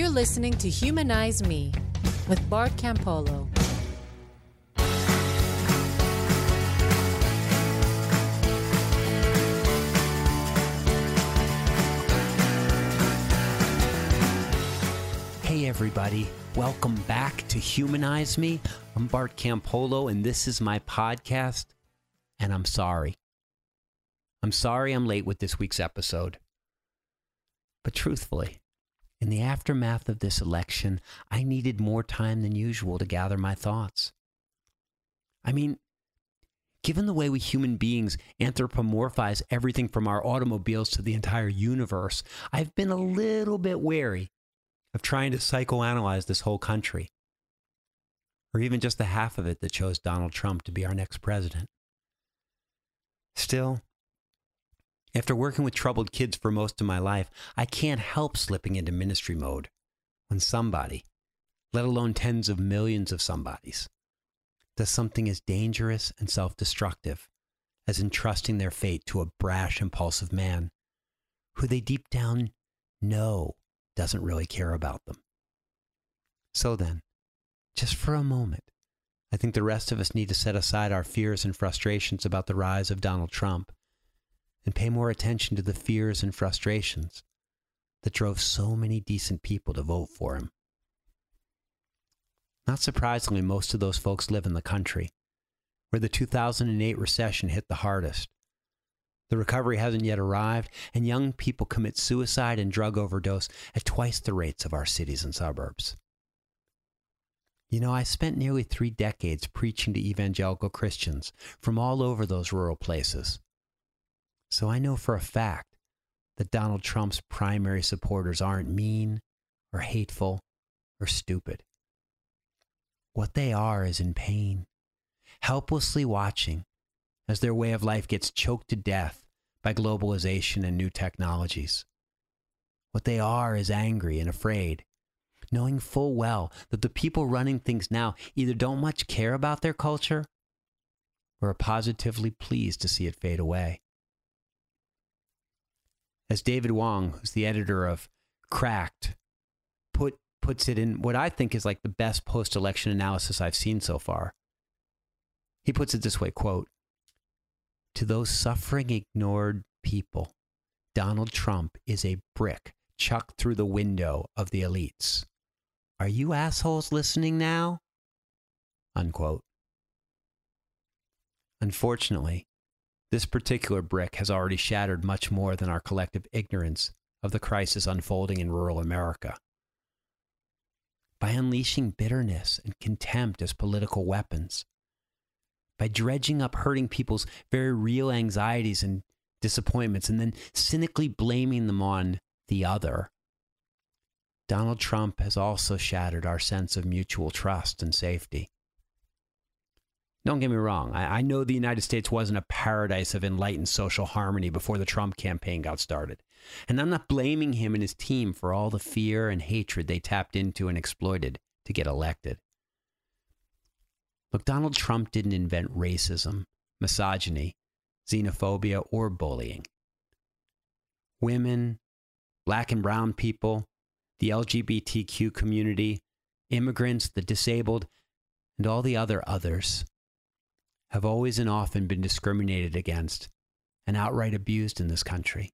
You're listening to Humanize Me with Bart Campolo. Hey, everybody. Welcome back to Humanize Me. I'm Bart Campolo, and this is my podcast. And I'm sorry. I'm sorry I'm late with this week's episode. But truthfully, in the aftermath of this election, I needed more time than usual to gather my thoughts. I mean, given the way we human beings anthropomorphize everything from our automobiles to the entire universe, I've been a little bit wary of trying to psychoanalyze this whole country, or even just the half of it that chose Donald Trump to be our next president. Still, after working with troubled kids for most of my life, I can't help slipping into ministry mode when somebody, let alone tens of millions of somebodies, does something as dangerous and self destructive as entrusting their fate to a brash, impulsive man who they deep down know doesn't really care about them. So then, just for a moment, I think the rest of us need to set aside our fears and frustrations about the rise of Donald Trump and pay more attention to the fears and frustrations that drove so many decent people to vote for him. Not surprisingly, most of those folks live in the country, where the 2008 recession hit the hardest. The recovery hasn't yet arrived, and young people commit suicide and drug overdose at twice the rates of our cities and suburbs. You know, I spent nearly three decades preaching to evangelical Christians from all over those rural places. So I know for a fact that Donald Trump's primary supporters aren't mean or hateful or stupid. What they are is in pain, helplessly watching as their way of life gets choked to death by globalization and new technologies. What they are is angry and afraid, knowing full well that the people running things now either don't much care about their culture or are positively pleased to see it fade away. As David Wong, who's the editor of Cracked, put puts it in what I think is like the best post-election analysis I've seen so far. He puts it this way, quote, to those suffering, ignored people, Donald Trump is a brick chucked through the window of the elites. Are you assholes listening now? Unquote. Unfortunately, this particular brick has already shattered much more than our collective ignorance of the crisis unfolding in rural America. By unleashing bitterness and contempt as political weapons, by dredging up hurting people's very real anxieties and disappointments and then cynically blaming them on the other. Donald Trump has also shattered our sense of mutual trust and safety. Don't get me wrong, I, I, know the United States wasn't a paradise of enlightened social harmony before the Trump campaign got started. And I'm not blaming him and his team for all the fear and hatred they tapped into and exploited to get elected. Look, Donald Trump didn't invent racism, misogyny, xenophobia, or bullying. Women, black and brown people, the LGBTQ community, immigrants, the disabled, and all the other others have always and often been discriminated against and outright abused in this country.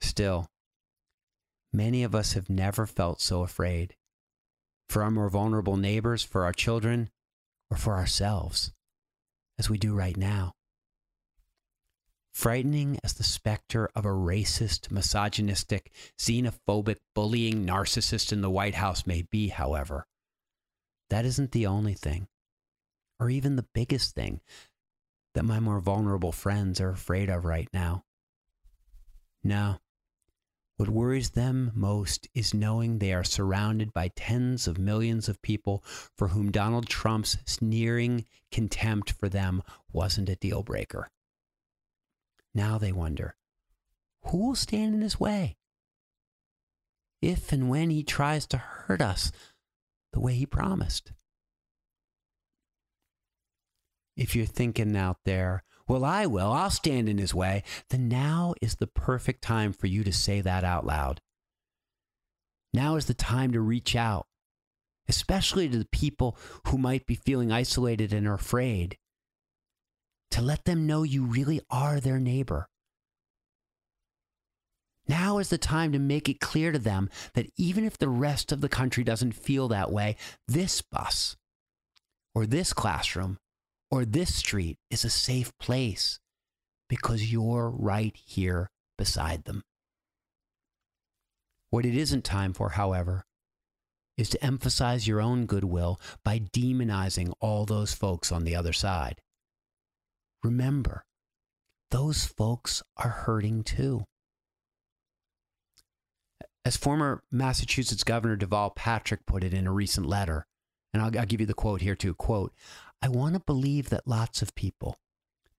Still, many of us have never felt so afraid for our more vulnerable neighbors, for our children, or for ourselves as we do right now. Frightening as the specter of a racist, misogynistic, xenophobic, bullying narcissist in the White House may be, however, that isn't the only thing, or even the biggest thing, that my more vulnerable friends are afraid of right now. No, what worries them most is knowing they are surrounded by tens of millions of people for whom Donald Trump's sneering contempt for them wasn't a deal breaker. Now they wonder who will stand in his way? If and when he tries to hurt us the way he promised. If you're thinking out there, well, I will. I'll stand in his way. Then now is the perfect time for you to say that out loud. Now is the time to reach out, especially to the people who might be feeling isolated and are afraid, to let them know you really are their neighbor. Now is the time to make it clear to them that even if the rest of the country doesn't feel that way, this bus or this classroom or this street is a safe place because you're right here beside them. What it isn't time for, however, is to emphasize your own goodwill by demonizing all those folks on the other side. Remember, those folks are hurting too. As former Massachusetts Governor Deval Patrick put it in a recent letter, and I'll, I'll give you the quote here too quote, I want to believe that lots of people,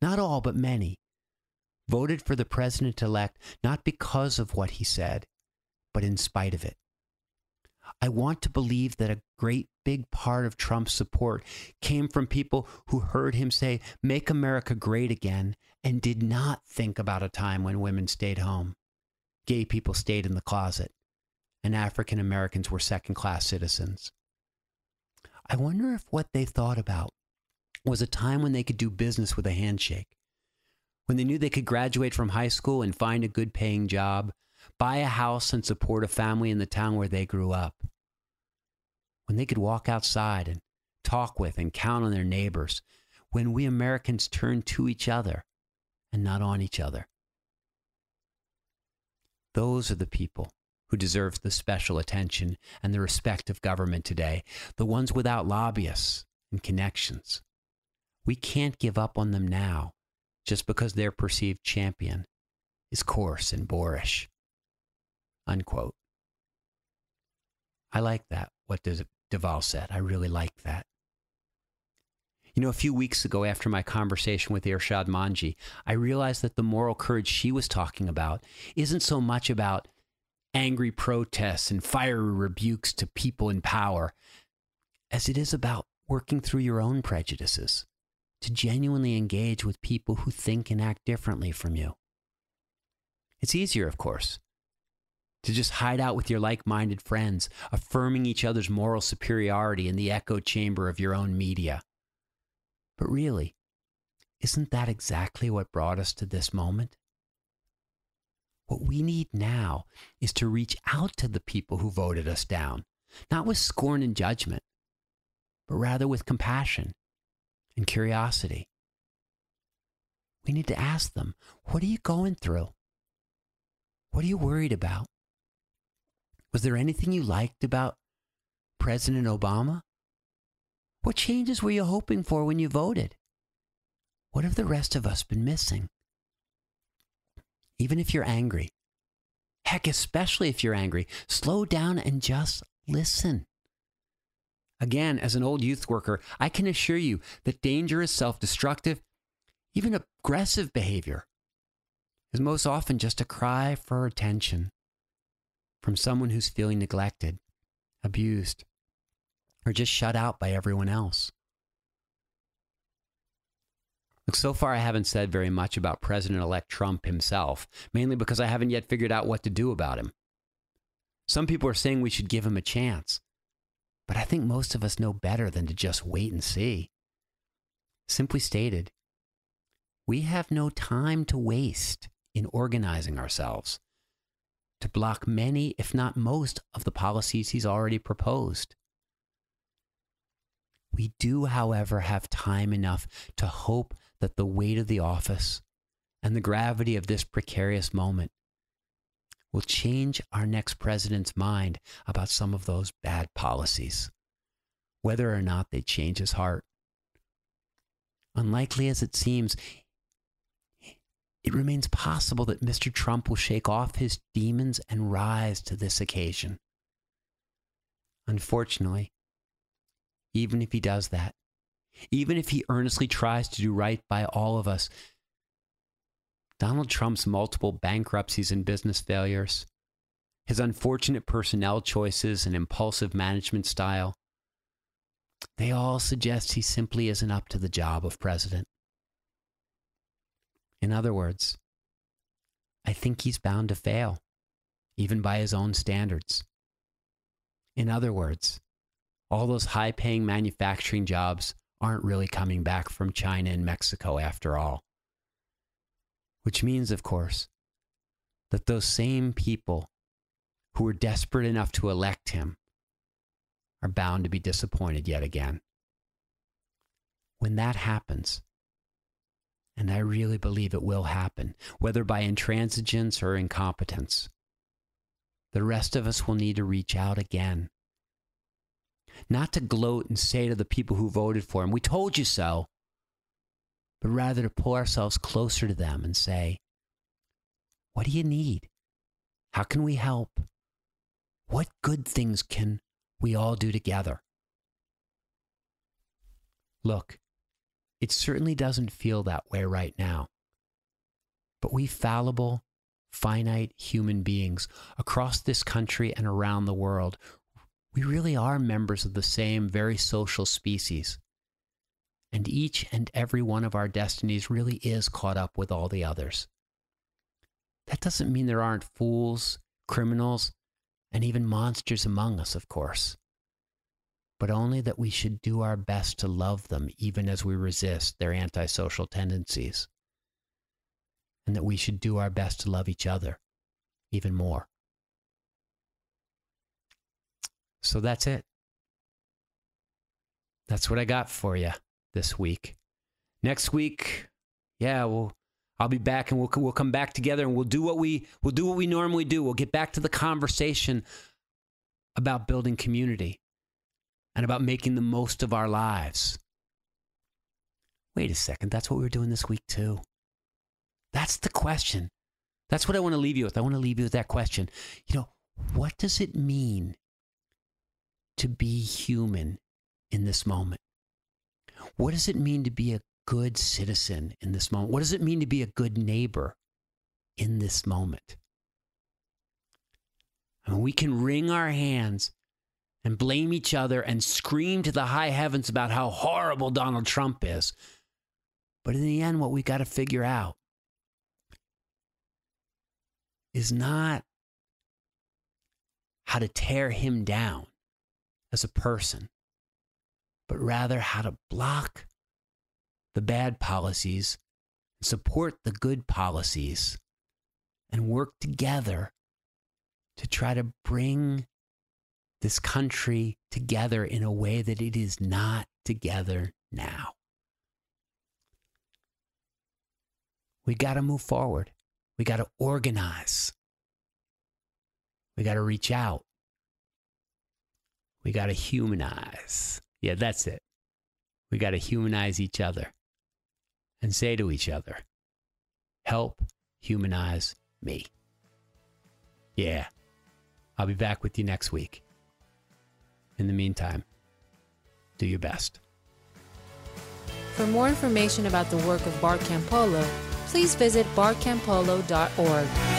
not all, but many, voted for the president elect not because of what he said, but in spite of it. I want to believe that a great big part of Trump's support came from people who heard him say, Make America great again, and did not think about a time when women stayed home, gay people stayed in the closet, and African Americans were second class citizens. I wonder if what they thought about was a time when they could do business with a handshake, when they knew they could graduate from high school and find a good paying job, buy a house and support a family in the town where they grew up. When they could walk outside and talk with and count on their neighbors. When we Americans turned to each other and not on each other. Those are the people who deserve the special attention and the respect of government today, the ones without lobbyists and connections. We can't give up on them now just because their perceived champion is coarse and boorish. Unquote. I like that, what Deval said. I really like that. You know, a few weeks ago, after my conversation with Irshad Manji, I realized that the moral courage she was talking about isn't so much about angry protests and fiery rebukes to people in power as it is about working through your own prejudices to genuinely engage with people who think and act differently from you. It's easier, of course, to just hide out with your like minded friends, affirming each other's moral superiority in the echo chamber of your own media. But really, isn't that exactly what brought us to this moment? What we need now is to reach out to the people who voted us down, not with scorn and judgment, but rather with compassion and curiosity. We need to ask them, what are you going through? What are you worried about? Was there anything you liked about President Obama? What changes were you hoping for when you voted? What have the rest of us been missing? Even if you're angry, heck, especially if you're angry, slow down and just listen. Again, as an old youth worker, I can assure you that dangerous, self destructive, even aggressive behavior is most often just a cry for attention from someone who's feeling neglected, abused, or just shut out by everyone else. Look, so far I haven't said very much about President elect Trump himself, mainly because I haven't yet figured out what to do about him. Some people are saying we should give him a chance. But I think most of us know better than to just wait and see. Simply stated, we have no time to waste in organizing ourselves to block many, if not most, of the policies he's already proposed. We do, however, have time enough to hope that the weight of the office and the gravity of this precarious moment will change our next president's mind about some of those bad policies, whether or not they change his heart. Unlikely as it seems, it remains possible that Mr. Trump will shake off his demons and rise to this occasion. Unfortunately, even if he does that, even if he earnestly tries to do right by all of us, Donald Trump's multiple bankruptcies and business failures, his unfortunate personnel choices and impulsive management style, they all suggest he simply isn't up to the job of president. In other words, I think he's bound to fail, even by his own standards. In other words, all those high paying manufacturing jobs aren't really coming back from China and Mexico after all. Which means, of course, that those same people who were desperate enough to elect him are bound to be disappointed yet again. When that happens, and I really believe it will happen, whether by intransigence or incompetence, the rest of us will need to reach out again. Not to gloat and say to the people who voted for him, We told you so, but rather to pull ourselves closer to them and say, What do you need? How can we help? What good things can we all do together? Look, it certainly doesn't feel that way right now. But we fallible, finite human beings across this country and around the world, we really are members of the same very social species. And each and every one of our destinies really is caught up with all the others. That doesn't mean there aren't fools, criminals, and even monsters among us, of course but only that we should do our best to love them even as we resist their antisocial tendencies, and that we should do our best to love each other even more. So that's it. That's what I got for you this week. Next week, yeah, we'll I'll be back and we'll we'll come back together and we'll do what we we'll do what we normally do. We'll get back to the conversation about building community and about making the most of our lives. Wait a second, that's what we were doing this week too. That's the question. That's what I want to leave you with. I want to leave you with that question. You know, what does it mean to be human in this moment? What does it mean to be a good citizen in this moment? What does it mean to be a good neighbor in this moment? I mean, we can wring our hands and blame each other and scream to the high heavens about how horrible Donald Trump is. But in the end, what we got to figure out is not how to tear him down as a person, but rather how to block the bad policies, support the good policies, and work together to try to bring this country together in a way that it is not together now. We got to move forward. We got to organize. We got to reach out. We got to humanize. Yeah, that's it. We got to humanize each other and say to each other, help humanize me. Yeah. I'll be back with you next week. In the meantime, do your best. For more information about the work of Bart Campolo, please visit bartcampolo.org.